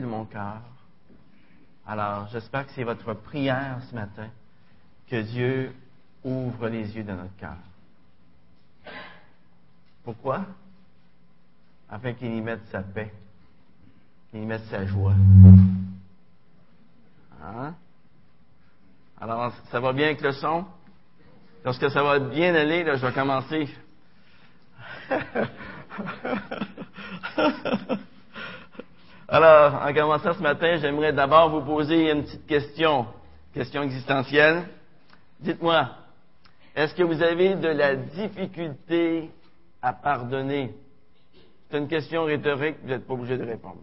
de mon cœur. Alors, j'espère que c'est votre prière ce matin, que Dieu ouvre les yeux de notre cœur. Pourquoi? Afin qu'il y mette sa paix, qu'il y mette sa joie. Hein? Alors, ça va bien avec le son? Lorsque ça va bien aller, là, je vais commencer. Alors, en commençant ce matin, j'aimerais d'abord vous poser une petite question, question existentielle. Dites-moi, est-ce que vous avez de la difficulté à pardonner? C'est une question rhétorique, vous n'êtes pas obligé de répondre.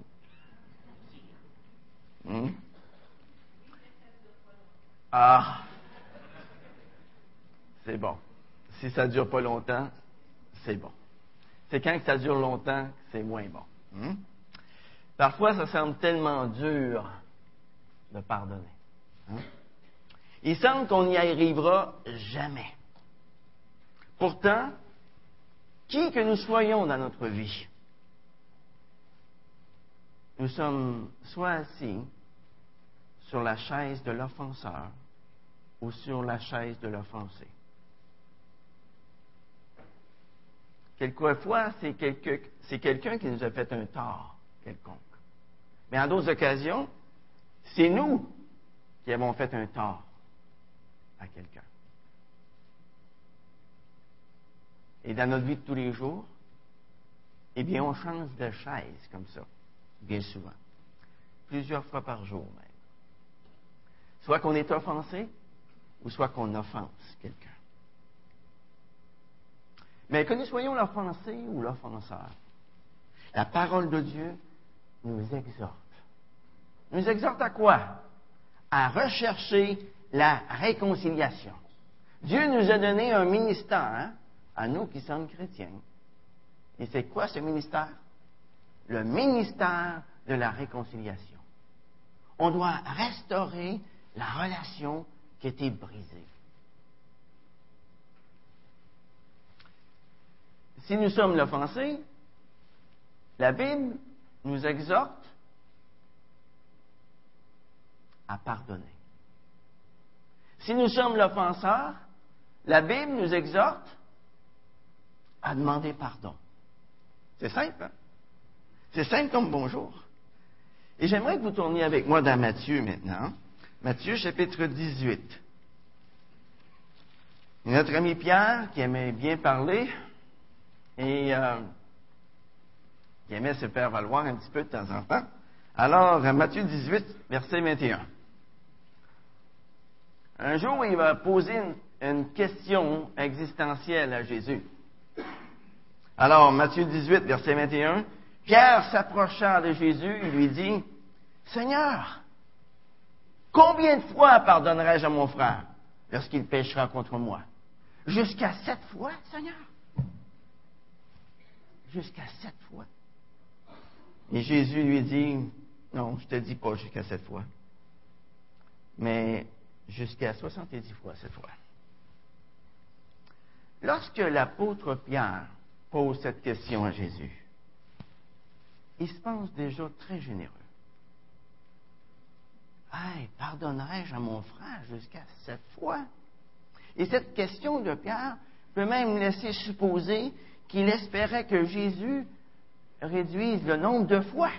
Hmm? Ah, c'est bon. Si ça dure pas longtemps, c'est bon. C'est quand que ça dure longtemps que c'est moins bon? Hmm? Parfois, ça semble tellement dur de pardonner. Hein? Il semble qu'on n'y arrivera jamais. Pourtant, qui que nous soyons dans notre vie, nous sommes soit assis sur la chaise de l'offenseur ou sur la chaise de l'offensé. Quelquefois, c'est quelqu'un qui nous a fait un tort quelconque. Mais en d'autres occasions, c'est nous qui avons fait un tort à quelqu'un. Et dans notre vie de tous les jours, eh bien, on change de chaise comme ça, bien souvent. Plusieurs fois par jour même. Soit qu'on est offensé, ou soit qu'on offense quelqu'un. Mais que nous soyons l'offensé ou l'offenseur, la parole de Dieu nous exhorte. Nous exhorte à quoi? À rechercher la réconciliation. Dieu nous a donné un ministère hein, à nous qui sommes chrétiens. Et c'est quoi ce ministère? Le ministère de la réconciliation. On doit restaurer la relation qui été brisée. Si nous sommes l'offensé, la Bible nous exhorte à pardonner. Si nous sommes l'offenseur, la Bible nous exhorte à demander pardon. C'est simple, hein? C'est simple comme bonjour. Et j'aimerais que vous tourniez avec moi dans Matthieu maintenant. Matthieu chapitre 18. notre ami Pierre, qui aimait bien parler, et euh, qui aimait se faire valoir un petit peu de temps en temps. Alors, Matthieu 18, verset 21. Un jour, il va poser une, question existentielle à Jésus. Alors, Matthieu 18, verset 21, Pierre s'approcha de Jésus et lui dit, Seigneur, combien de fois pardonnerai-je à mon frère lorsqu'il péchera contre moi? Jusqu'à sept fois, Seigneur? Jusqu'à sept fois. Et Jésus lui dit, non, je ne te dis pas jusqu'à sept fois, mais jusqu'à 70 fois cette fois. Lorsque l'apôtre Pierre pose cette question à Jésus, il se pense déjà très généreux. Hey, pardonnerai-je à mon frère jusqu'à sept fois? Et cette question de Pierre peut même laisser supposer qu'il espérait que Jésus réduise le nombre de fois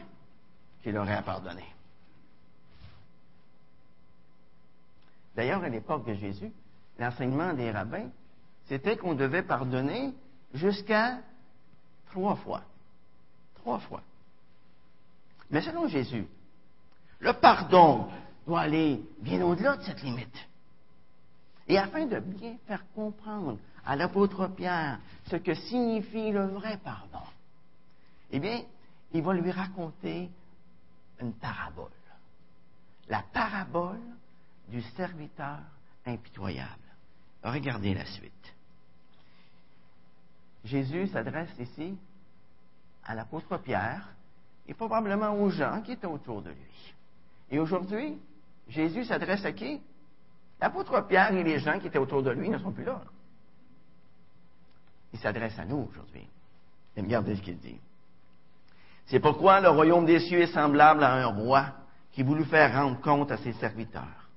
qu'il aurait à pardonner. D'ailleurs, à l'époque de Jésus, l'enseignement des rabbins, c'était qu'on devait pardonner jusqu'à trois fois. Trois fois. Mais selon Jésus, le pardon doit aller bien au-delà de cette limite. Et afin de bien faire comprendre à l'apôtre Pierre ce que signifie le vrai pardon, eh bien, il va lui raconter une parabole. La parabole du serviteur impitoyable. Regardez la suite. Jésus s'adresse ici à l'apôtre Pierre et probablement aux gens qui étaient autour de lui. Et aujourd'hui, Jésus s'adresse à qui? L'apôtre Pierre et les gens qui étaient autour de lui ne sont plus là. Il s'adresse à nous aujourd'hui. Et regardez ce qu'il dit. C'est pourquoi le royaume des cieux est semblable à un roi qui voulut faire rendre compte à ses serviteurs.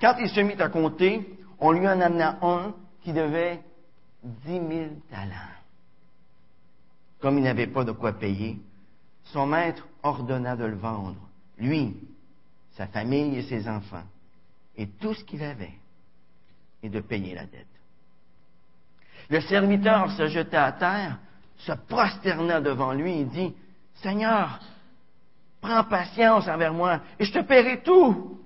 Quand il se mit à compter, on lui en amena un qui devait dix mille talents. Comme il n'avait pas de quoi payer, son maître ordonna de le vendre, lui, sa famille et ses enfants, et tout ce qu'il avait, et de payer la dette. Le serviteur se jeta à terre, se prosterna devant lui et dit, Seigneur, prends patience envers moi, et je te paierai tout.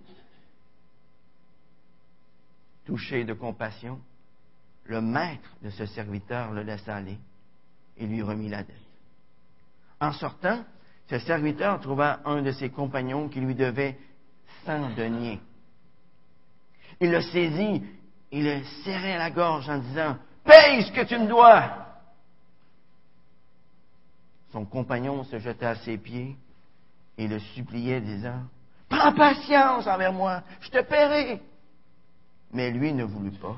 Touché de compassion, le maître de ce serviteur le laissa aller et lui remit la dette. En sortant, ce serviteur trouva un de ses compagnons qui lui devait cent deniers. Il le saisit, il le serrait à la gorge en disant Paye ce que tu me dois. Son compagnon se jeta à ses pieds et le suppliait, disant Prends patience envers moi, je te paierai. Mais lui ne voulut pas.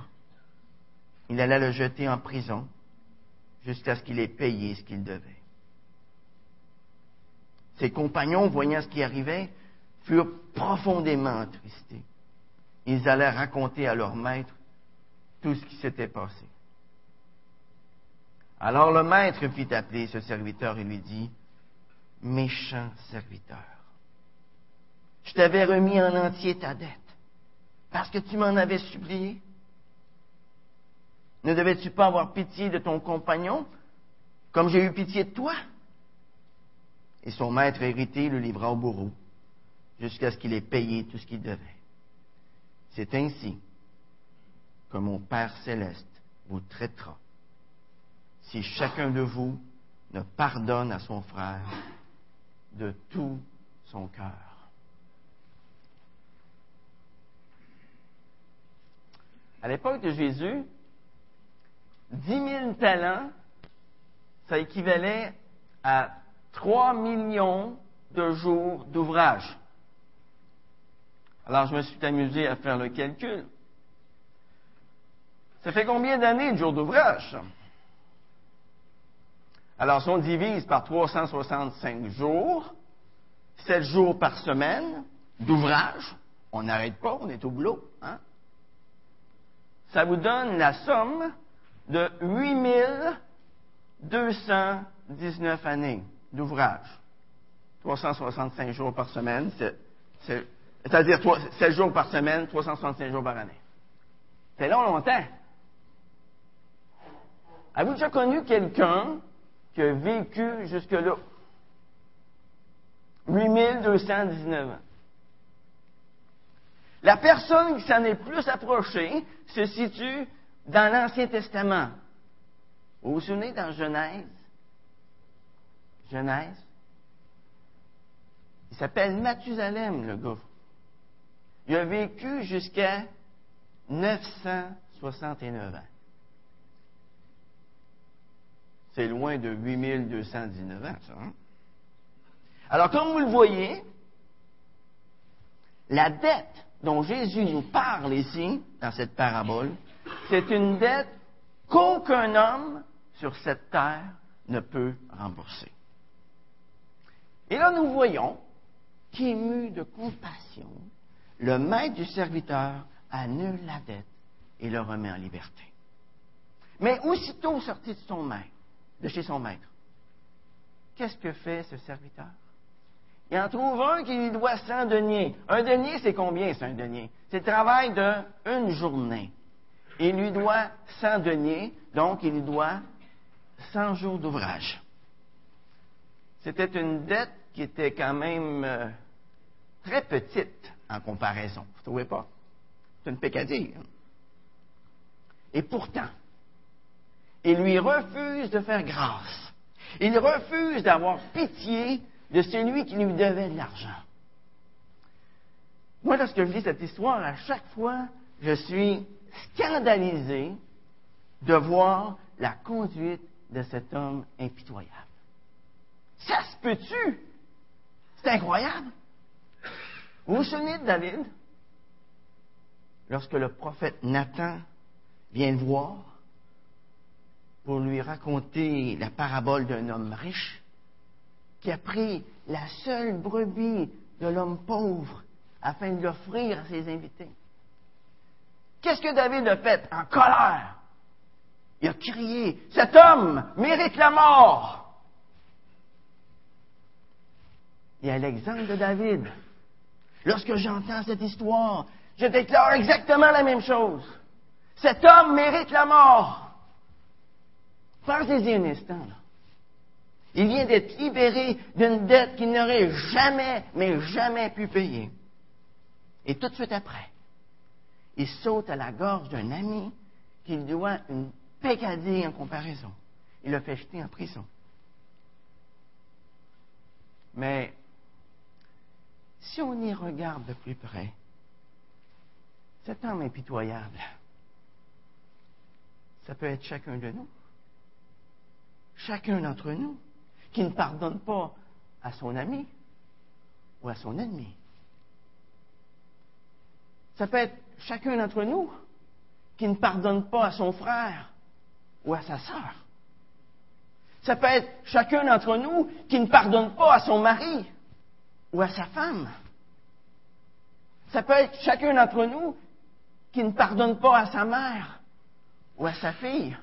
Il alla le jeter en prison jusqu'à ce qu'il ait payé ce qu'il devait. Ses compagnons, voyant ce qui arrivait, furent profondément attristés. Ils allèrent raconter à leur maître tout ce qui s'était passé. Alors le maître fit appeler ce serviteur et lui dit, Méchant serviteur, je t'avais remis en entier ta dette parce que tu m'en avais supplié. Ne devais-tu pas avoir pitié de ton compagnon comme j'ai eu pitié de toi? Et son maître hérité le livra au bourreau jusqu'à ce qu'il ait payé tout ce qu'il devait. C'est ainsi que mon Père céleste vous traitera si chacun de vous ne pardonne à son frère de tout son cœur. À l'époque de Jésus, dix mille talents, ça équivalait à trois millions de jours d'ouvrage. Alors je me suis amusé à faire le calcul. Ça fait combien d'années de jours d'ouvrage? Alors, si on divise par 365 jours, 7 jours par semaine d'ouvrage, on n'arrête pas, on est au boulot. Hein? Ça vous donne la somme de 8219 années d'ouvrage. 365 jours par semaine, c'est-à-dire 7 jours par semaine, 365 jours par année. C'est long, longtemps. Avez-vous déjà connu quelqu'un qui a vécu jusque-là. 8219 ans. La personne qui s'en est plus approchée se situe dans l'Ancien Testament. Vous vous souvenez dans Genèse? Genèse? Il s'appelle Mathusalem, le gars. Il a vécu jusqu'à 969 ans. C'est loin de 8219 ans, ça. Hein? Alors, comme vous le voyez, la dette dont Jésus nous parle ici, dans cette parabole, c'est une dette qu'aucun homme sur cette terre ne peut rembourser. Et là, nous voyons qu'ému de compassion, le maître du serviteur annule la dette et le remet en liberté. Mais aussitôt sorti de son maître, de chez son maître. Qu'est-ce que fait ce serviteur? Il en trouve un qui lui doit 100 deniers. Un denier, c'est combien, c'est un denier? C'est le travail d'une journée. Il lui doit 100 deniers, donc il lui doit 100 jours d'ouvrage. C'était une dette qui était quand même euh, très petite en comparaison. Vous ne trouvez pas? C'est une pécadille. Et pourtant, il lui refuse de faire grâce. Il refuse d'avoir pitié de celui qui lui devait de l'argent. Moi, lorsque je lis cette histoire, à chaque fois, je suis scandalisé de voir la conduite de cet homme impitoyable. Ça se peut-tu? C'est incroyable. Vous vous souvenez de David? Lorsque le prophète Nathan vient le voir, pour lui raconter la parabole d'un homme riche. qui a pris la seule brebis de l'homme pauvre afin de l'offrir à ses invités. Qu'est-ce que David a fait? En colère? Il a crié, cet homme mérite la mort. Et à l'exemple de David, lorsque j'entends cette histoire, je déclare exactement la même chose. Cet homme mérite la mort. Pensez-y un instant. Il vient d'être libéré d'une dette qu'il n'aurait jamais, mais jamais pu payer. Et tout de suite après, il saute à la gorge d'un ami qu'il doit une pécadille en comparaison. Il le fait jeter en prison. Mais si on y regarde de plus près, cet homme impitoyable, ça peut être chacun de nous. Chacun d'entre nous qui ne pardonne pas à son ami ou à son ennemi. Ça peut être chacun d'entre nous qui ne pardonne pas à son frère ou à sa sœur. Ça peut être chacun d'entre nous qui ne pardonne pas à son mari ou à sa femme. Ça peut être chacun d'entre nous qui ne pardonne pas à sa mère ou à sa fille.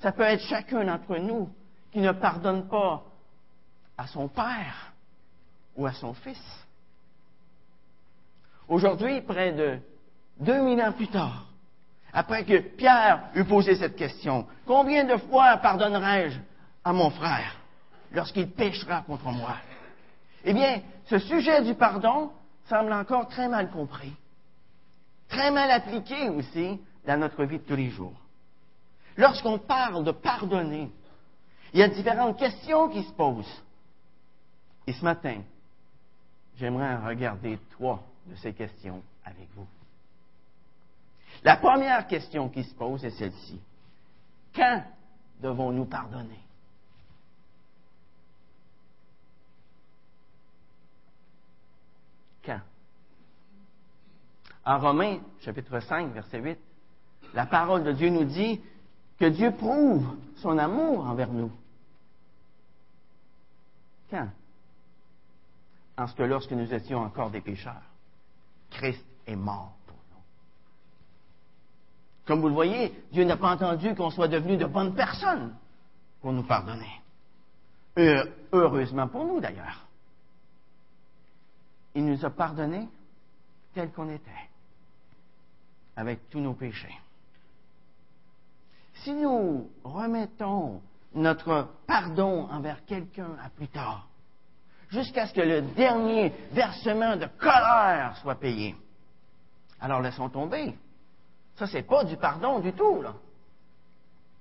Ça peut être chacun d'entre nous qui ne pardonne pas à son père ou à son fils. Aujourd'hui, près de 2000 ans plus tard, après que Pierre eut posé cette question, combien de fois pardonnerai-je à mon frère lorsqu'il péchera contre moi? Eh bien, ce sujet du pardon semble encore très mal compris, très mal appliqué aussi dans notre vie de tous les jours. Lorsqu'on parle de pardonner, il y a différentes questions qui se posent. Et ce matin, j'aimerais regarder trois de ces questions avec vous. La première question qui se pose est celle-ci. Quand devons-nous pardonner? Quand? En Romains, chapitre 5, verset 8, la parole de Dieu nous dit que Dieu prouve son amour envers nous. Quand? En ce que lorsque nous étions encore des pécheurs, Christ est mort pour nous. Comme vous le voyez, Dieu n'a pas entendu qu'on soit devenu de bonnes personnes pour nous pardonner. Heureusement pour nous d'ailleurs. Il nous a pardonnés tels qu'on était, avec tous nos péchés si nous remettons notre pardon envers quelqu'un à plus tard, jusqu'à ce que le dernier versement de colère soit payé, alors laissons tomber. Ça, c'est pas du pardon du tout, là.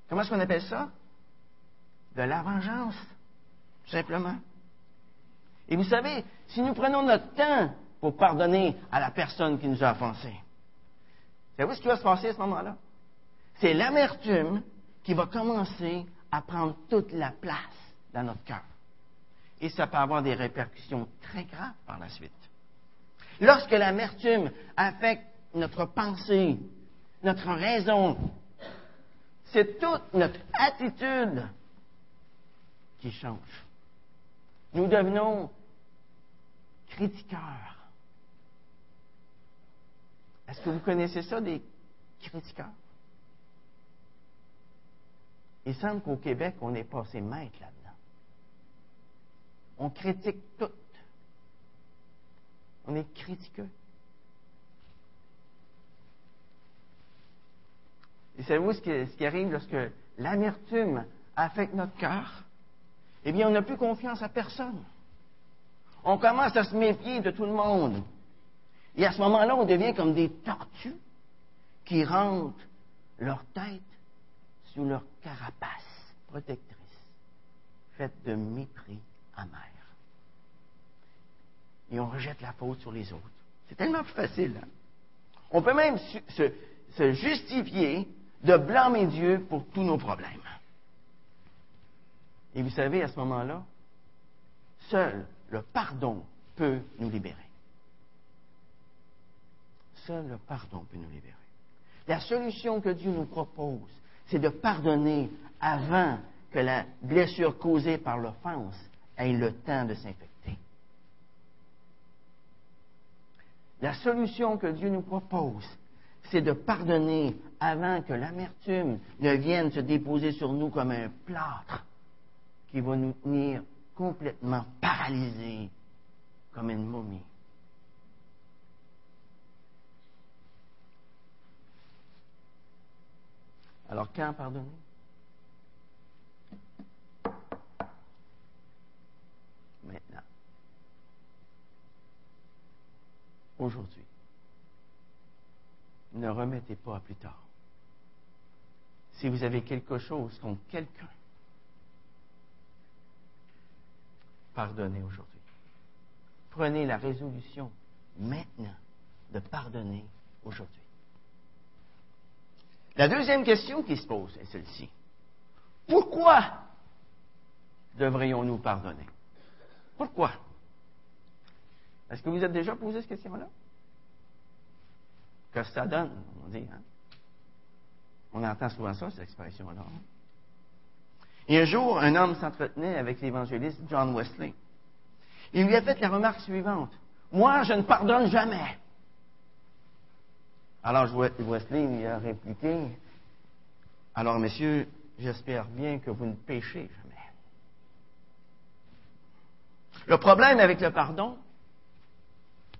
Comment est-ce qu'on appelle ça? De la vengeance, simplement. Et vous savez, si nous prenons notre temps pour pardonner à la personne qui nous a offensés, savez-vous ce qui va se passer à ce moment-là? C'est l'amertume qui va commencer à prendre toute la place dans notre cœur. Et ça peut avoir des répercussions très graves par la suite. Lorsque l'amertume affecte notre pensée, notre raison, c'est toute notre attitude qui change. Nous devenons critiqueurs. Est-ce que vous connaissez ça, des critiqueurs? Il semble qu'au Québec, on n'est pas assez maître là-dedans. On critique tout. On est critiqueux. Et savez-vous ce qui, arrive lorsque l'amertume affecte notre cœur? Eh bien, on n'a plus confiance à personne. On commence à se méfier de tout le monde. Et à ce moment-là, on devient comme des tortues qui rentrent leur tête sous leur carapace protectrice, faite de mépris amer. Et on rejette la faute sur les autres. C'est tellement plus facile. Hein? On peut même se, se justifier de blâmer Dieu pour tous nos problèmes. Et vous savez, à ce moment-là, seul le pardon peut nous libérer. Seul le pardon peut nous libérer. La solution que Dieu nous propose, c'est de pardonner avant que la blessure causée par l'offense ait le temps de s'infecter. La solution que Dieu nous propose, c'est de pardonner avant que l'amertume ne vienne se déposer sur nous comme un plâtre qui va nous tenir complètement paralysés comme une momie. Alors quand pardonner Maintenant. Aujourd'hui. Ne remettez pas à plus tard. Si vous avez quelque chose contre quelqu'un, pardonnez aujourd'hui. Prenez la résolution maintenant de pardonner aujourd'hui. La deuxième question qui se pose est celle-ci. Pourquoi devrions-nous pardonner? Pourquoi? Est-ce que vous êtes déjà posé cette question-là? Que ça donne, on dit. Hein? On entend souvent ça, cette expression-là. Et un jour, un homme s'entretenait avec l'évangéliste John Wesley. Il lui a fait la remarque suivante. Moi, je ne pardonne jamais. Alors Wesley a répliqué, alors monsieur, j'espère bien que vous ne péchez jamais. Le problème avec le pardon,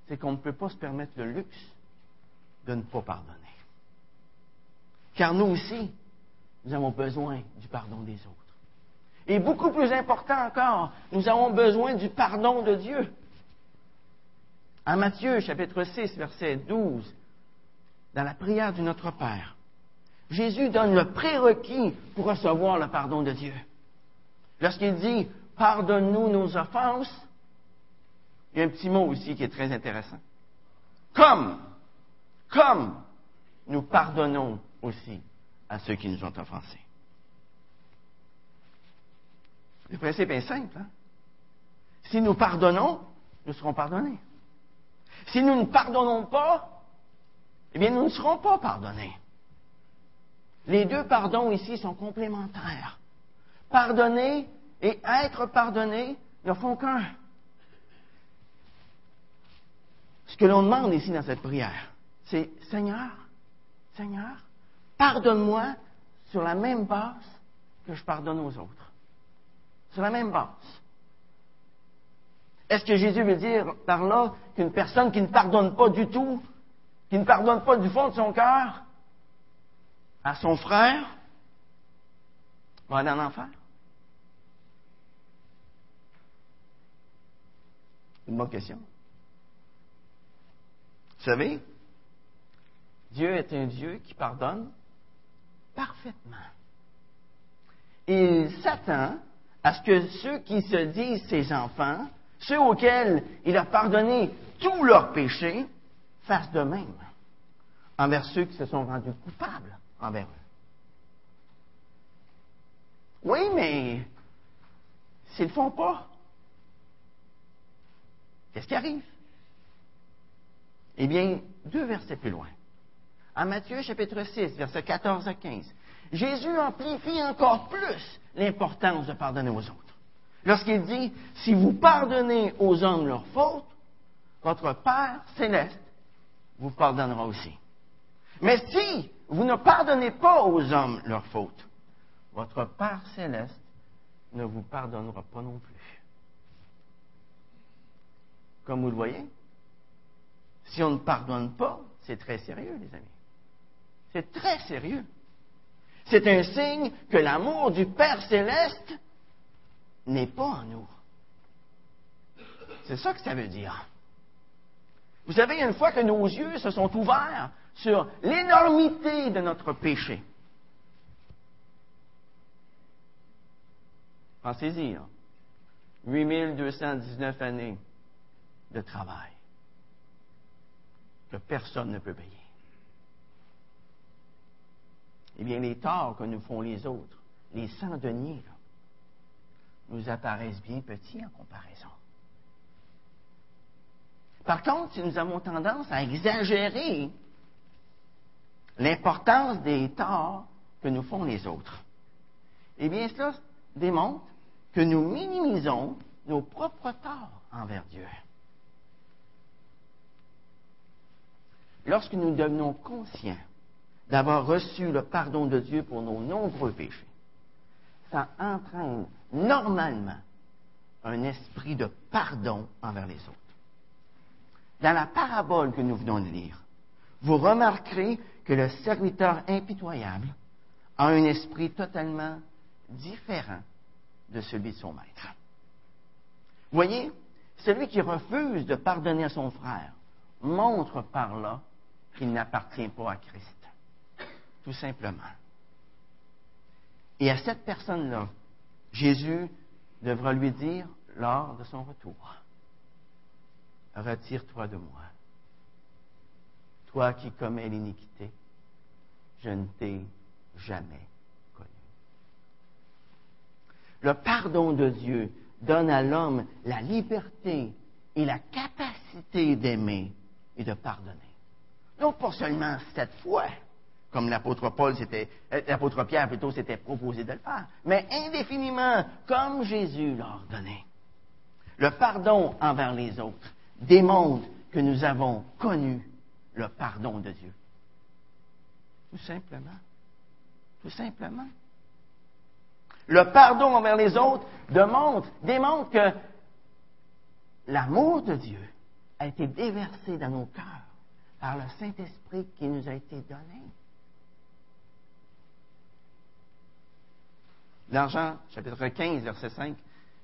c'est qu'on ne peut pas se permettre le luxe de ne pas pardonner. Car nous aussi, nous avons besoin du pardon des autres. Et beaucoup plus important encore, nous avons besoin du pardon de Dieu. En Matthieu chapitre 6, verset 12, dans la prière du Notre Père, Jésus donne le prérequis pour recevoir le pardon de Dieu. Lorsqu'il dit Pardonne-nous nos offenses, il y a un petit mot aussi qui est très intéressant. Comme, comme nous pardonnons aussi à ceux qui nous ont offensés. Le principe est simple. Hein? Si nous pardonnons, nous serons pardonnés. Si nous ne pardonnons pas, eh bien, nous ne serons pas pardonnés. Les deux pardons ici sont complémentaires. Pardonner et être pardonné ne font qu'un. Ce que l'on demande ici dans cette prière, c'est Seigneur, Seigneur, pardonne-moi sur la même base que je pardonne aux autres. Sur la même base. Est-ce que Jésus veut dire par là qu'une personne qui ne pardonne pas du tout, qui ne pardonne pas du fond de son cœur à son frère, va aller en enfer? Une bonne question. Vous savez, Dieu est un Dieu qui pardonne parfaitement. Il s'attend à ce que ceux qui se disent ses enfants, ceux auxquels il a pardonné tous leurs péchés, fassent de même envers ceux qui se sont rendus coupables envers eux. Oui, mais s'ils ne le font pas, qu'est-ce qui arrive? Eh bien, deux versets plus loin. En Matthieu chapitre 6, versets 14 à 15, Jésus amplifie encore plus l'importance de pardonner aux autres. Lorsqu'il dit, si vous pardonnez aux hommes leurs fautes, votre Père céleste vous pardonnera aussi. Mais si vous ne pardonnez pas aux hommes leurs fautes, votre Père céleste ne vous pardonnera pas non plus. Comme vous le voyez, si on ne pardonne pas, c'est très sérieux, les amis. C'est très sérieux. C'est un signe que l'amour du Père céleste n'est pas en nous. C'est ça que ça veut dire. Vous savez, une fois que nos yeux se sont ouverts sur l'énormité de notre péché, pensez-y, 8219 années de travail que personne ne peut payer. Eh bien, les torts que nous font les autres, les sans-deniers, nous apparaissent bien petits en comparaison. Par contre, si nous avons tendance à exagérer l'importance des torts que nous font les autres, eh bien, cela démontre que nous minimisons nos propres torts envers Dieu. Lorsque nous devenons conscients d'avoir reçu le pardon de Dieu pour nos nombreux péchés, ça entraîne normalement un esprit de pardon envers les autres. Dans la parabole que nous venons de lire, vous remarquerez que le serviteur impitoyable a un esprit totalement différent de celui de son maître. Voyez, celui qui refuse de pardonner à son frère montre par là qu'il n'appartient pas à Christ. Tout simplement. Et à cette personne-là, Jésus devra lui dire lors de son retour, Retire-toi de moi. Toi qui commets l'iniquité, je ne t'ai jamais connu. Le pardon de Dieu donne à l'homme la liberté et la capacité d'aimer et de pardonner. Non pas seulement cette fois, comme l'apôtre Paul euh, Pierre s'était proposé de le faire, mais indéfiniment, comme Jésus l'a ordonné. Le pardon envers les autres démontre que nous avons connu le pardon de Dieu. Tout simplement. Tout simplement. Le pardon envers les autres démontre, démontre que l'amour de Dieu a été déversé dans nos cœurs par le Saint-Esprit qui nous a été donné. Dans Jean chapitre 15, verset 5,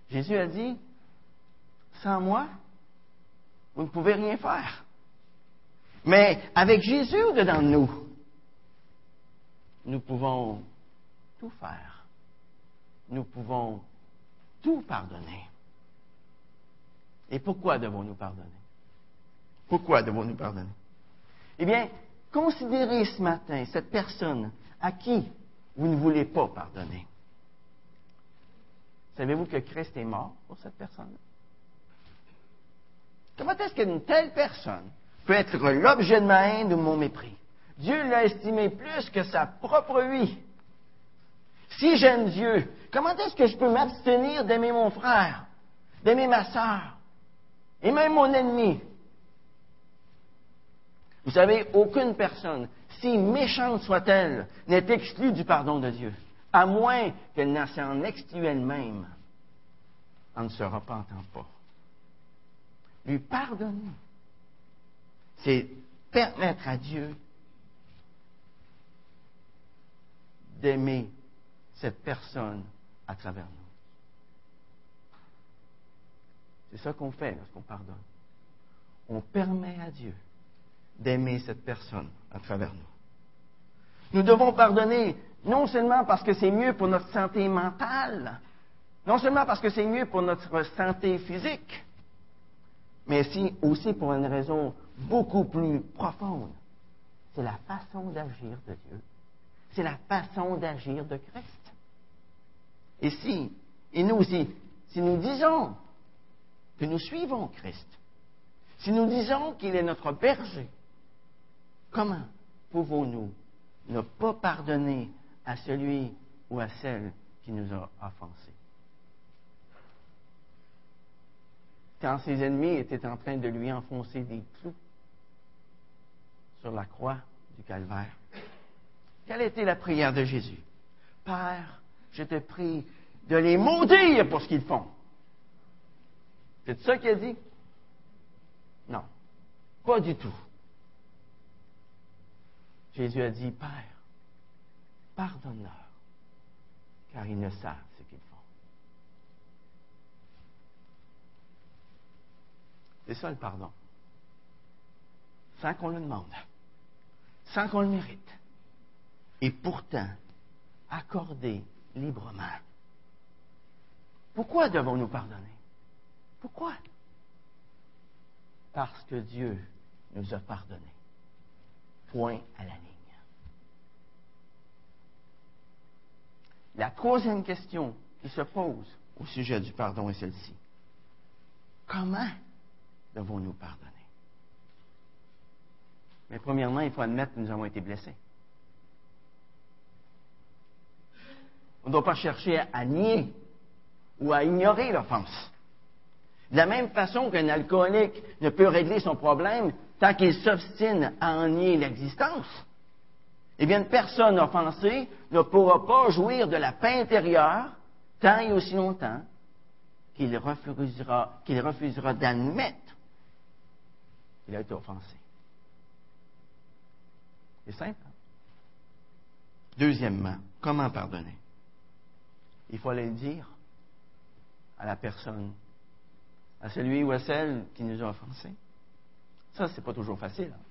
Jésus a dit, sans moi, vous ne pouvez rien faire. Mais avec Jésus dedans de nous, nous pouvons tout faire. Nous pouvons tout pardonner. Et pourquoi devons-nous pardonner? Pourquoi devons-nous pardonner? Eh bien, considérez ce matin cette personne à qui vous ne voulez pas pardonner. Savez-vous que Christ est mort pour cette personne-là? Comment est-ce qu'une telle personne peut être l'objet de ma haine ou de mon mépris? Dieu l'a estimé plus que sa propre vie. Si j'aime Dieu, comment est-ce que je peux m'abstenir d'aimer mon frère, d'aimer ma sœur, et même mon ennemi? Vous savez, aucune personne, si méchante soit-elle, n'est exclue du pardon de Dieu, à moins qu'elle n'en s'en exclue elle-même en ne se repentant pas. Lui pardonner, c'est permettre à Dieu d'aimer cette personne à travers nous. C'est ça qu'on fait lorsqu'on pardonne. On permet à Dieu d'aimer cette personne à travers nous. Nous devons pardonner non seulement parce que c'est mieux pour notre santé mentale, non seulement parce que c'est mieux pour notre santé physique, mais aussi pour une raison beaucoup plus profonde. C'est la façon d'agir de Dieu. C'est la façon d'agir de Christ. Et si, et nous aussi, si nous disons que nous suivons Christ, si nous disons qu'il est notre berger, comment pouvons-nous ne pas pardonner à celui ou à celle qui nous a offensés? Quand ses ennemis étaient en train de lui enfoncer des clous sur la croix du calvaire, quelle était la prière de Jésus? Père, je te prie de les maudire pour ce qu'ils font. C'est ça qu'il a dit? Non, pas du tout. Jésus a dit, Père, pardonne-leur, car ils ne savent ce qu'ils font. C'est ça le pardon. Sans qu'on le demande, sans qu'on le mérite et pourtant accordé librement. Pourquoi devons-nous pardonner? Pourquoi? Parce que Dieu nous a pardonné. Point à la ligne. La troisième question qui se pose au sujet du pardon est celle-ci. Comment devons-nous pardonner? Mais premièrement, il faut admettre que nous avons été blessés. On ne doit pas chercher à nier ou à ignorer l'offense. De la même façon qu'un alcoolique ne peut régler son problème tant qu'il s'obstine à en nier l'existence, eh bien, une personne offensée ne pourra pas jouir de la paix intérieure tant et aussi longtemps qu'il refusera, qu'il refusera d'admettre qu'il a été offensé. C'est simple. Hein? Deuxièmement, comment pardonner? Il faut aller le dire à la personne, à celui ou à celle qui nous a offensés. Ça, c'est pas toujours facile. Hein?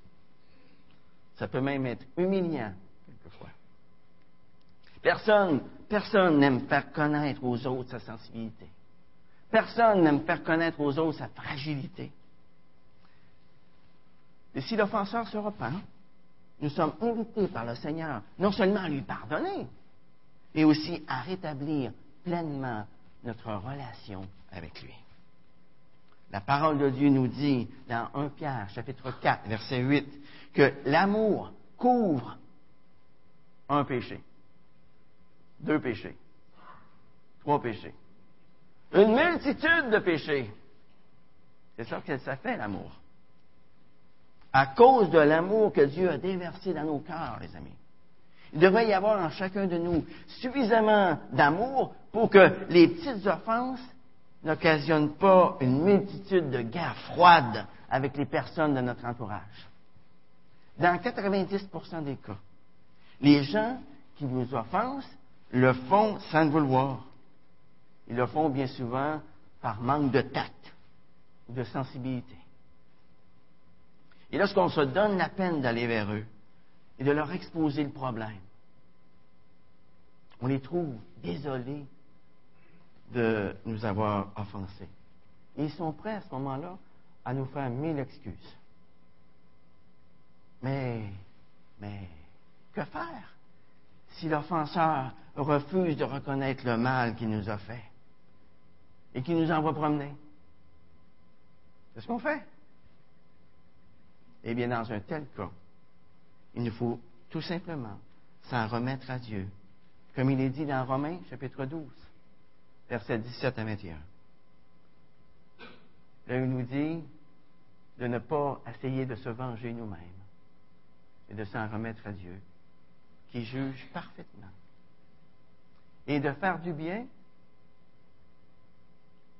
Ça peut même être humiliant, quelquefois. Personne, personne n'aime faire connaître aux autres sa sensibilité. Personne n'aime faire connaître aux autres sa fragilité. Et si l'offenseur se repent, nous sommes invités par le Seigneur non seulement à lui pardonner, mais aussi à rétablir pleinement notre relation avec lui. La parole de Dieu nous dit dans 1 Pierre, chapitre 4, verset 8, que l'amour couvre un péché, deux péchés, trois péchés, une multitude de péchés. C'est ça que ça fait, l'amour. À cause de l'amour que Dieu a déversé dans nos cœurs, les amis. Il devrait y avoir en chacun de nous suffisamment d'amour pour que les petites offenses n'occasionnent pas une multitude de guerres froides avec les personnes de notre entourage. Dans 90% des cas, les gens qui vous offensent le font sans le vouloir. Ils le font bien souvent par manque de tact de sensibilité. Et lorsqu'on se donne la peine d'aller vers eux et de leur exposer le problème, on les trouve désolés de nous avoir offensés. ils sont prêts à ce moment-là à nous faire mille excuses. Mais, mais, que faire si l'offenseur refuse de reconnaître le mal qu'il nous a fait et qu'il nous envoie promener? C'est ce qu'on fait. Eh bien, dans un tel cas, il nous faut tout simplement s'en remettre à Dieu, comme il est dit dans Romains chapitre 12, versets 17 à 21. Là, il nous dit de ne pas essayer de se venger nous-mêmes, et de s'en remettre à Dieu, qui juge parfaitement, et de faire du bien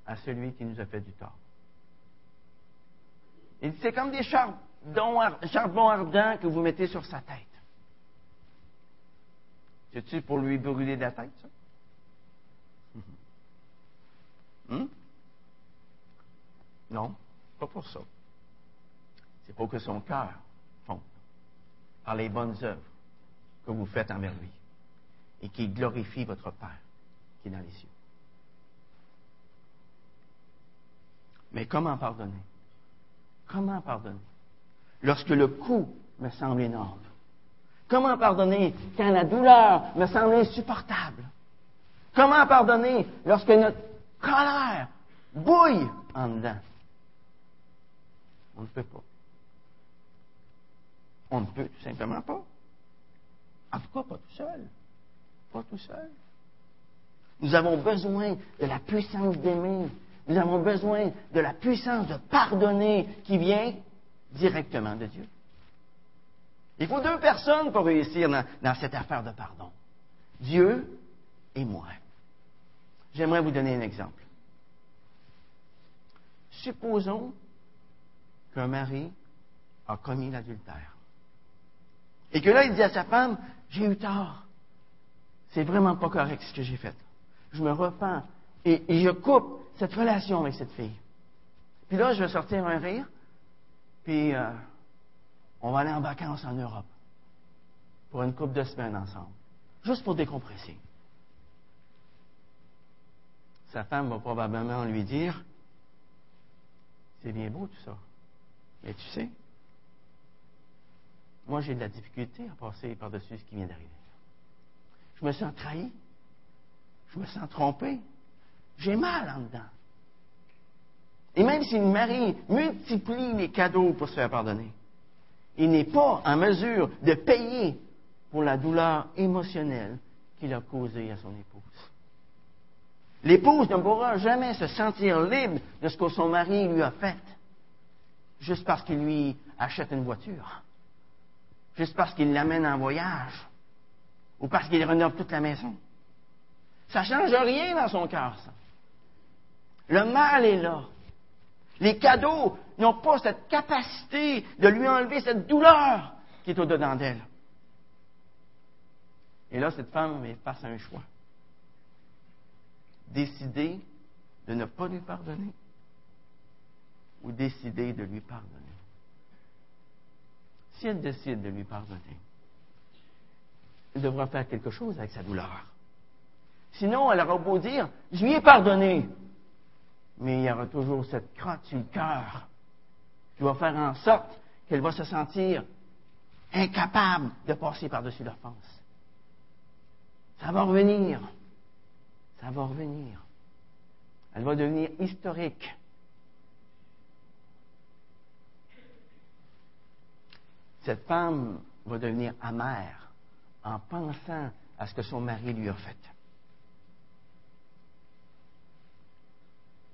à celui qui nous a fait du tort. Il c'est comme des charbons ardents que vous mettez sur sa tête. C'est-tu pour lui brûler la tête, ça? Hmm? Non, pas pour ça. C'est pour que son cœur fonde par les bonnes œuvres que vous faites envers lui et qui glorifie votre Père qui est dans les cieux. Mais comment pardonner? Comment pardonner? Lorsque le coup me semble énorme. Comment pardonner quand la douleur me semble insupportable? Comment pardonner lorsque notre colère bouille en dedans? On ne peut pas. On ne peut tout simplement pas. En tout cas, pas tout seul. Pas tout seul. Nous avons besoin de la puissance d'aimer. Nous avons besoin de la puissance de pardonner qui vient directement de Dieu. Il faut deux personnes pour réussir dans, cette affaire de pardon. Dieu et moi. J'aimerais vous donner un exemple. Supposons qu'un mari a commis l'adultère. Et que là, il dit à sa femme, j'ai eu tort. C'est vraiment pas correct ce que j'ai fait. Je me repens et, je coupe cette relation avec cette fille. Puis là, je vais sortir un rire, puis euh, on va aller en vacances en Europe pour une couple de semaines ensemble, juste pour décompresser. Sa femme va probablement lui dire, c'est bien beau tout ça, mais tu sais, moi, j'ai de la difficulté à passer par-dessus ce qui vient d'arriver. Je me sens trahi. Je me sens trompé. J'ai mal en dedans. Et même si une mari multiplie les cadeaux pour se faire pardonner, il n'est pas en mesure de payer pour la douleur émotionnelle qu'il a causée à son épouse. L'épouse ne pourra jamais se sentir libre de ce que son mari lui a fait, juste parce qu'il lui achète une voiture, juste parce qu'il l'amène en voyage, ou parce qu'il rénove toute la maison. Ça ne change rien dans son cœur, ça. Le mal est là. Les cadeaux n'ont pas cette capacité de lui enlever cette douleur qui est au-dedans d'elle. Et là, cette femme est face à un choix. Décider de ne pas lui pardonner ou décider de lui pardonner. Si elle décide de lui pardonner, elle devra faire quelque chose avec sa douleur. Sinon, elle aura beau dire, je lui ai pardonné, mais il y aura toujours cette crotte sur le cœur qui va faire en sorte qu'elle va se sentir incapable de passer par-dessus l'offense. Ça va revenir. Ça va revenir. Elle va devenir historique. Cette femme va devenir amère en pensant à ce que son mari lui a fait.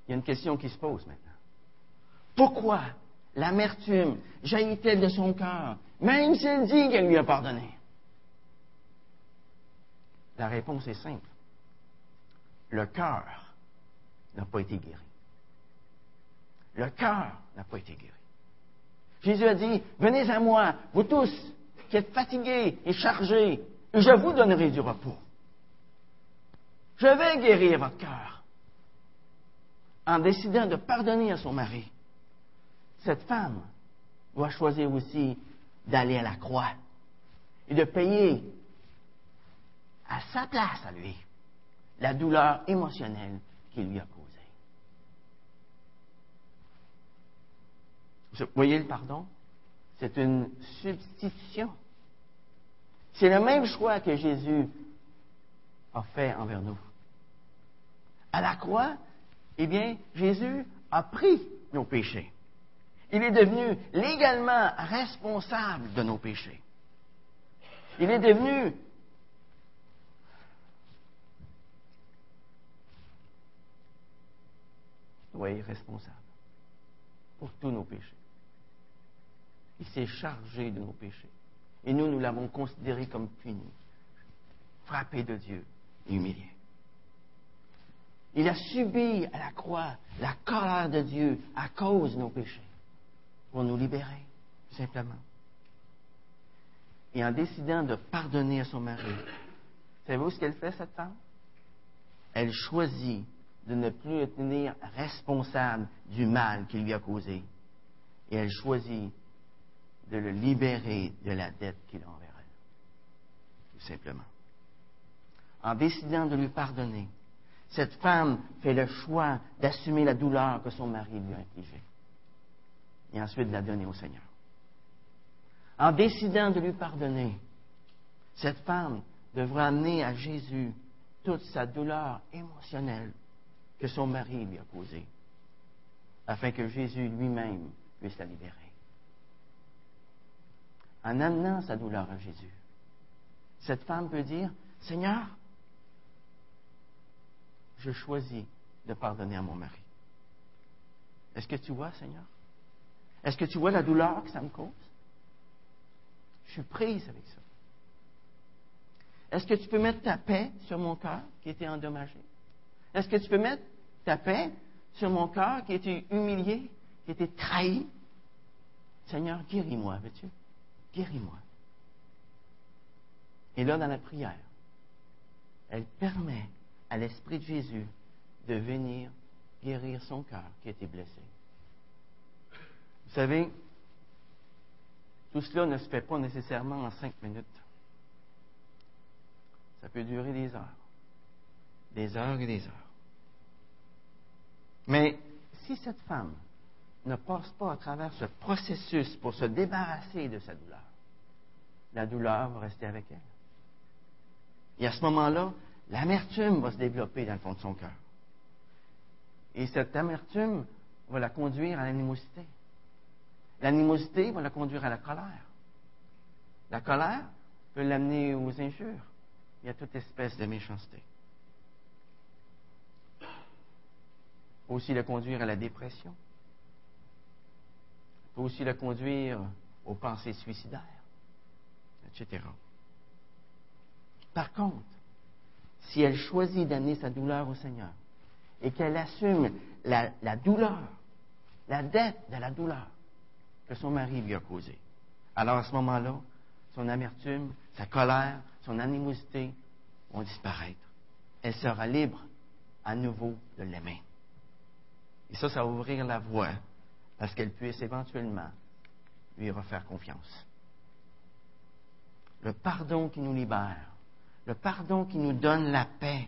Il y a une question qui se pose maintenant. Pourquoi l'amertume jaillit-elle de son cœur, même s'il dit qu'elle lui a pardonné? La réponse est simple. Le cœur n'a pas été guéri. Le cœur n'a pas été guéri. Jésus a dit, venez à moi, vous tous qui êtes fatigués et chargés, et je vous donnerai du repos. Je vais guérir votre cœur en décidant de pardonner à son mari, cette femme doit choisir aussi d'aller à la croix et de payer à sa place à lui la douleur émotionnelle qu'il lui a causée. Vous voyez le pardon? C'est une substitution. C'est le même choix que Jésus a fait envers nous. À la croix, eh bien, Jésus a pris nos péchés. Il est devenu légalement responsable de nos péchés. Il est devenu oui, responsable pour tous nos péchés. Il s'est chargé de nos péchés. Et nous, nous l'avons considéré comme puni, frappé de Dieu, humilié. Il a subi à la croix la colère de Dieu à cause de nos péchés, pour nous libérer, simplement. Et en décidant de pardonner à son mari, savez-vous ce qu'elle fait, cette femme? Elle choisit de ne plus le tenir responsable du mal qu'il lui a causé. Et elle choisit de le libérer de la dette qu'il a envers elle. Tout simplement. En décidant de lui pardonner, cette femme fait le choix d'assumer la douleur que son mari lui a infligée et ensuite de la donner au Seigneur. En décidant de lui pardonner, cette femme devra amener à Jésus toute sa douleur émotionnelle que son mari lui a causée, afin que Jésus lui-même puisse la libérer. En amenant sa douleur à Jésus, cette femme peut dire, Seigneur, je choisis de pardonner à mon mari. Est-ce que tu vois, Seigneur? Est-ce que tu vois la douleur que ça me cause? Je suis prise avec ça. Est-ce que tu peux mettre ta paix sur mon cœur qui était endommagé? Est-ce que tu peux mettre ta paix sur mon cœur qui était humilié, qui était trahi? Seigneur, guéris-moi, veux-tu? Guéris-moi. Et là, dans la prière, elle permet à l'Esprit de Jésus de venir guérir son cœur qui était blessé. Vous savez, tout cela ne se fait pas nécessairement en cinq minutes. Ça peut durer des heures. Des heures et des heures. Mais si cette femme ne passe pas à travers ce processus pour se débarrasser de sa douleur, la douleur va rester avec elle. Et à ce moment-là, l'amertume va se développer dans le fond de son cœur. Et cette amertume va la conduire à l'animosité. L'animosité va la conduire à la colère. La colère peut l'amener aux injures et à toute espèce de méchanceté. peut aussi le conduire à la dépression. peut aussi le conduire aux pensées suicidaires, etc. Par contre, si elle choisit d'amener sa douleur au Seigneur et qu'elle assume la, douleur, la dette de la douleur que son mari lui a causée, alors à ce moment-là, son amertume, sa colère, son animosité vont disparaître. Elle sera libre à nouveau de l'aimer. Et ça, ça va ouvrir la voie parce qu'elle puisse éventuellement lui refaire confiance. Le pardon qui nous libère, le pardon qui nous donne la paix,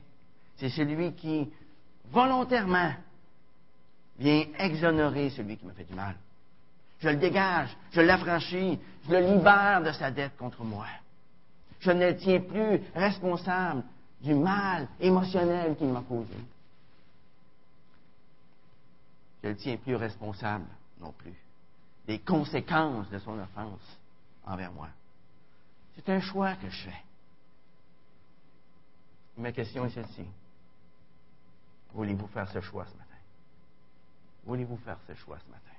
c'est celui qui, volontairement, vient exonérer celui qui me fait du mal. Je le dégage, je l'affranchis, je le libère de sa dette contre moi. Je ne le tiens plus responsable du mal émotionnel qu'il m'a causé. Je ne le tiens plus responsable non plus des conséquences de son offense envers moi. C'est un choix que je fais. Ma question est celle-ci. Voulez-vous faire ce choix ce matin? Voulez-vous faire ce choix ce matin?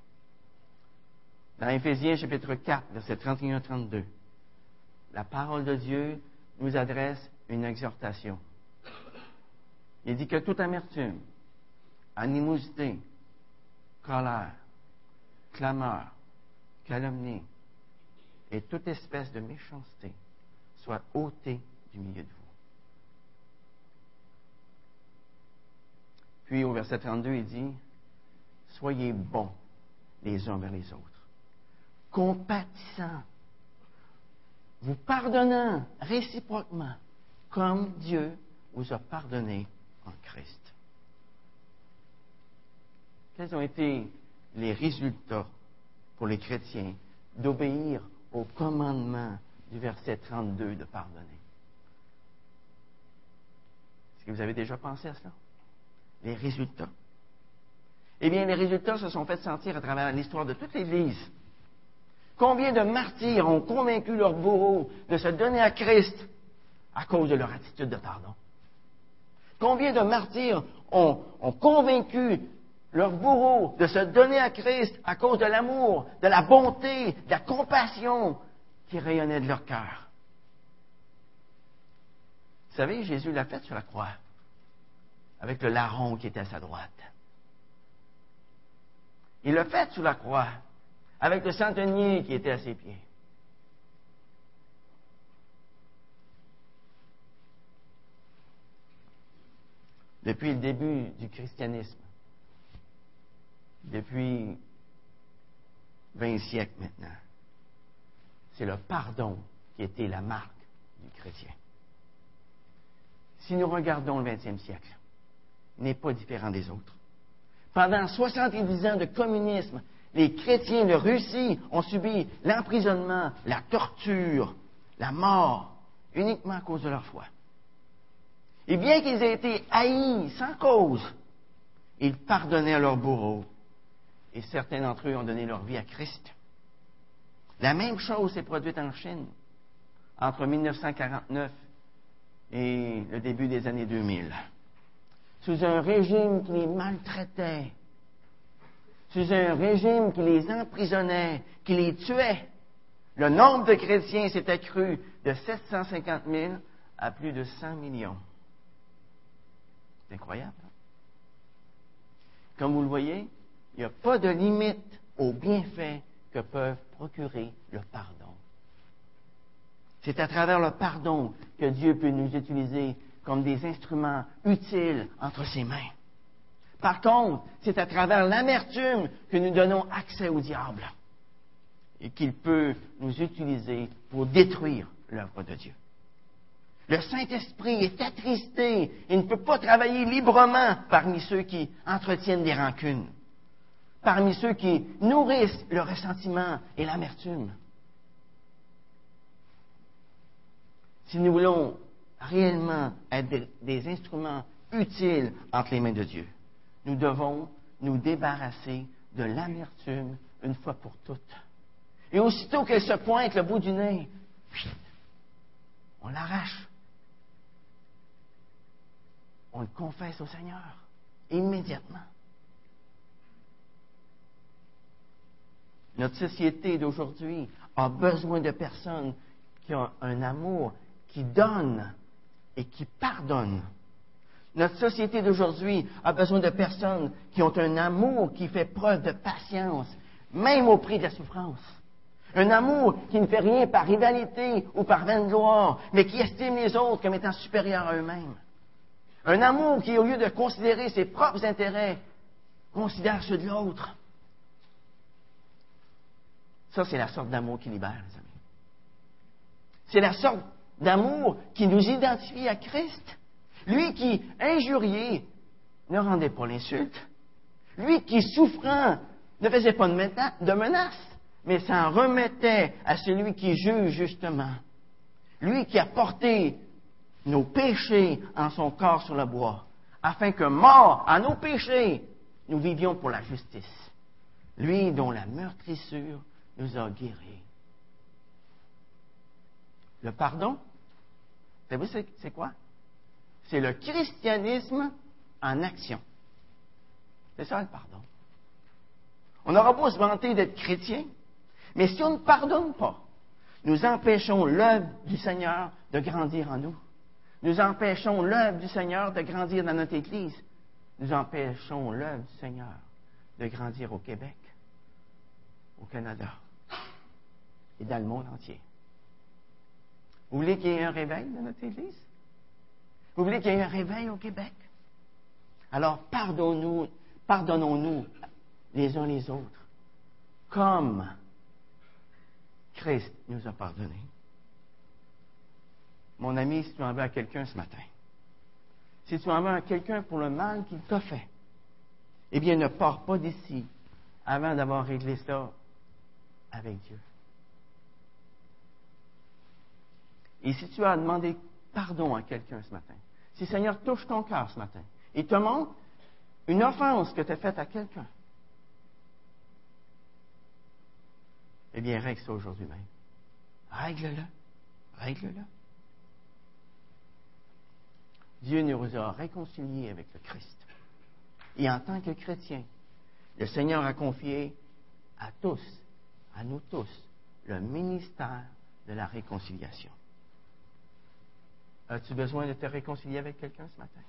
Dans Éphésiens chapitre 4, versets 31 32, la parole de Dieu nous adresse une exhortation. Il dit que toute amertume, animosité, colère, clameur, calomnie et toute espèce de méchanceté soit ôtée du milieu de vous. Puis au verset 32, il dit, Soyez bons les uns vers les autres, compatissants, vous pardonnant réciproquement, comme Dieu vous a pardonné en Christ. Quels ont été les résultats pour les chrétiens d'obéir au commandement du verset 32 de pardonner? Est-ce que vous avez déjà pensé à cela? Les résultats. Eh bien, les résultats se sont fait sentir à travers l'histoire de toute l'Église. Combien de martyrs ont convaincu leurs bourreaux de se donner à Christ à cause de leur attitude de pardon? Combien de martyrs ont, convaincu leurs bourreaux de se donner à Christ à cause de l'amour, de la bonté, de la compassion qui rayonnait de leur cœur? Vous savez, Jésus l'a fait sur la croix, avec le larron qui était à sa droite. Il l'a fait sur la croix, avec le centenier qui était à ses pieds. Depuis le début du christianisme, depuis 20 siècles maintenant, c'est le pardon qui était la marque du chrétien. Si nous regardons le 20e siècle, n'est pas différent des autres. Pendant 70 ans de communisme les chrétiens de Russie ont subi l'emprisonnement, la torture, la mort, uniquement à cause de leur foi. Et bien qu'ils aient été haïs sans cause, ils pardonnaient à leurs bourreaux. Et certains d'entre eux ont donné leur vie à Christ. La même chose s'est produite en Chine entre 1949 et le début des années 2000. Sous un régime qui les maltraitait, sous un régime qui les emprisonnait, qui les tuait. Le nombre de chrétiens s'est accru de 750 000 à plus de 100 millions. C'est incroyable. Hein? Comme vous le voyez, il n'y a pas de limite aux bienfaits que peuvent procurer le pardon. C'est à travers le pardon que Dieu peut nous utiliser comme des instruments utiles entre ses mains. Par contre, c'est à travers l'amertume que nous donnons accès au diable et qu'il peut nous utiliser pour détruire l'œuvre de Dieu. Le Saint-Esprit est attristé et ne peut pas travailler librement parmi ceux qui entretiennent des rancunes, parmi ceux qui nourrissent le ressentiment et l'amertume. Si nous voulons réellement être des instruments utiles entre les mains de Dieu. Nous devons nous débarrasser de l'amertume une fois pour toutes. Et aussitôt qu'elle se pointe le bout du nez, on l'arrache. On le confesse au Seigneur immédiatement. Notre société d'aujourd'hui a besoin de personnes qui ont un amour qui donne et qui pardonne. Notre société d'aujourd'hui a besoin de personnes qui ont un amour qui fait preuve de patience, même au prix de la souffrance. Un amour qui ne fait rien par rivalité ou par vaine gloire, mais qui estime les autres comme étant supérieurs à eux-mêmes. Un amour qui, au lieu de considérer ses propres intérêts, considère ceux de l'autre. Ça, c'est la sorte d'amour qui libère, les amis. C'est la sorte d'amour qui nous identifie à Christ. Lui qui, injurié, ne rendait pas l'insulte. Lui qui, souffrant, ne faisait pas de menace, mais s'en remettait à celui qui juge justement. Lui qui a porté nos péchés en son corps sur le bois, afin que, mort à nos péchés, nous vivions pour la justice. Lui dont la meurtrissure nous a guéris. Le pardon, savez-vous c'est quoi? C'est le christianisme en action. C'est ça le pardon. On n'aura pas se vanter d'être chrétien, mais si on ne pardonne pas, nous empêchons l'œuvre du Seigneur de grandir en nous. Nous empêchons l'œuvre du Seigneur de grandir dans notre Église. Nous empêchons l'œuvre du Seigneur de grandir au Québec, au Canada et dans le monde entier. Vous voulez qu'il y ait un réveil dans notre Église? Vous voulez qu'il y ait un réveil au Québec? Alors pardonnons-nous, pardonnons-nous les uns les autres, comme Christ nous a pardonné. Mon ami, si tu en veux à quelqu'un ce matin, si tu en veux à quelqu'un pour le mal qu'il t'a fait, eh bien, ne pars pas d'ici avant d'avoir réglé ça avec Dieu. Et si tu as demandé pardon à quelqu'un ce matin, si Seigneur touche ton cœur ce matin et te montre une offense que tu as faite à quelqu'un, eh bien, règle ça aujourd'hui même. Règle-le. Règle-le. Dieu nous a réconciliés avec le Christ. Et en tant que chrétien, le Seigneur a confié à tous, à nous tous, le ministère de la réconciliation. As-tu besoin de te réconcilier avec quelqu'un ce matin?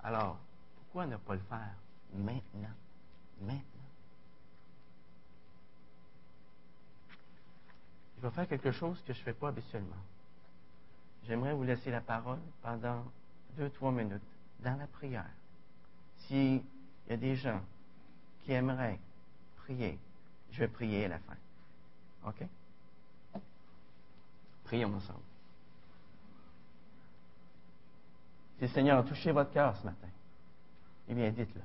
Alors, pourquoi ne pas le faire maintenant? Maintenant. Je vais faire quelque chose que je ne fais pas habituellement. J'aimerais vous laisser la parole pendant deux, trois minutes dans la prière. S'il y a des gens qui aimeraient prier, je vais prier à la fin. OK? Prions ensemble. Si le Seigneur a touché votre cœur ce matin, eh bien, dites-le.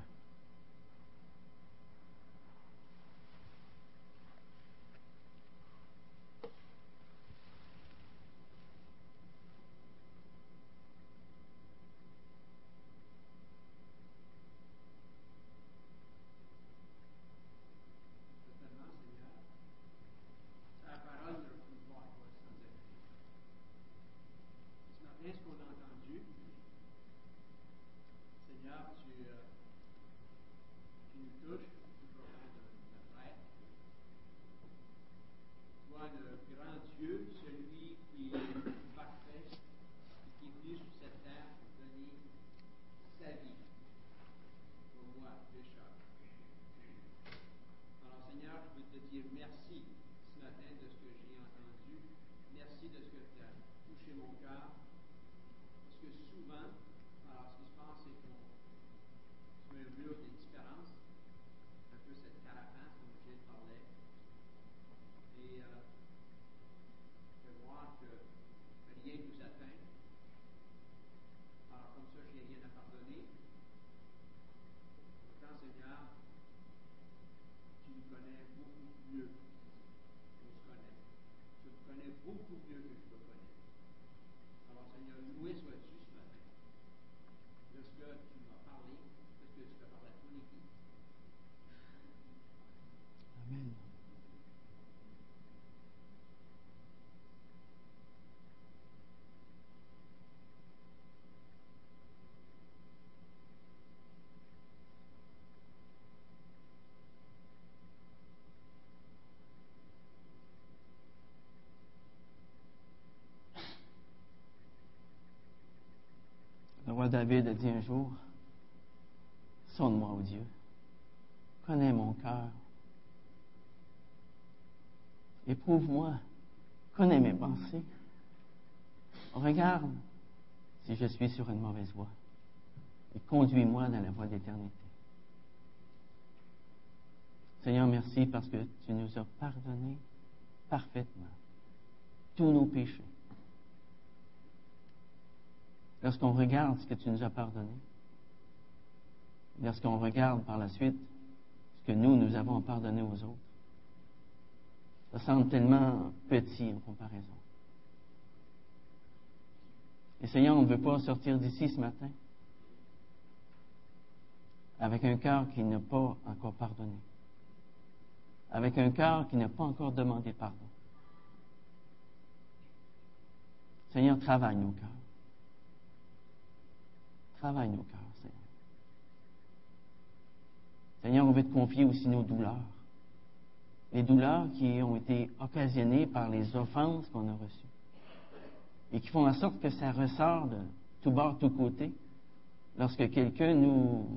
forgiven. David a dit un jour, Sonne-moi, ô Dieu, connais mon cœur, éprouve-moi, connais mes pensées, regarde si je suis sur une mauvaise voie. Et conduis-moi dans la voie d'éternité. Seigneur, merci parce que tu nous as pardonné parfaitement tous nos péchés. Lorsqu'on regarde ce que tu nous as pardonné, lorsqu'on regarde par la suite ce que nous, nous avons pardonné aux autres, ça semble tellement petit en comparaison. Et Seigneur, on ne veut pas sortir d'ici ce matin avec un cœur qui n'a pas encore pardonné, avec un cœur qui n'a pas encore demandé pardon. Seigneur, travaille nos cœurs. Travaille nos cœurs, Seigneur. Seigneur, on veut te confier aussi nos douleurs. Les douleurs qui ont été occasionnées par les offenses qu'on a reçues. Et qui font en sorte que ça ressort de tout bord, tout côté. Lorsque quelqu'un nous,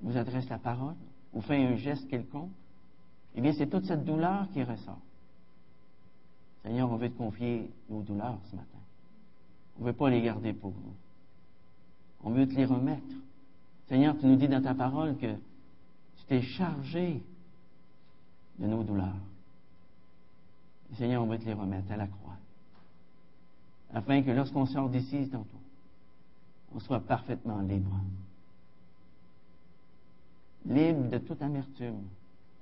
vous adresse la parole ou fait un geste quelconque, eh bien, c'est toute cette douleur qui ressort. Seigneur, on veut te confier nos douleurs ce matin. On ne veut pas les garder pour nous. On veut te les remettre. Seigneur, tu nous dis dans ta parole que tu t'es chargé de nos douleurs. Seigneur, on veut te les remettre à la croix. Afin que lorsqu'on sort d'ici tantôt, on soit parfaitement libre. Libre de toute amertume,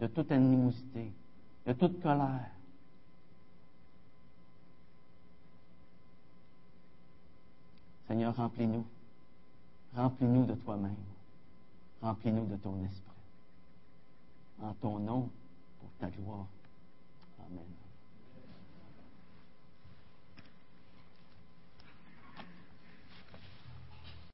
de toute animosité, de toute colère, Seigneur, remplis-nous. Remplis-nous de toi-même. Remplis-nous de ton esprit. En ton nom, pour ta gloire. Amen.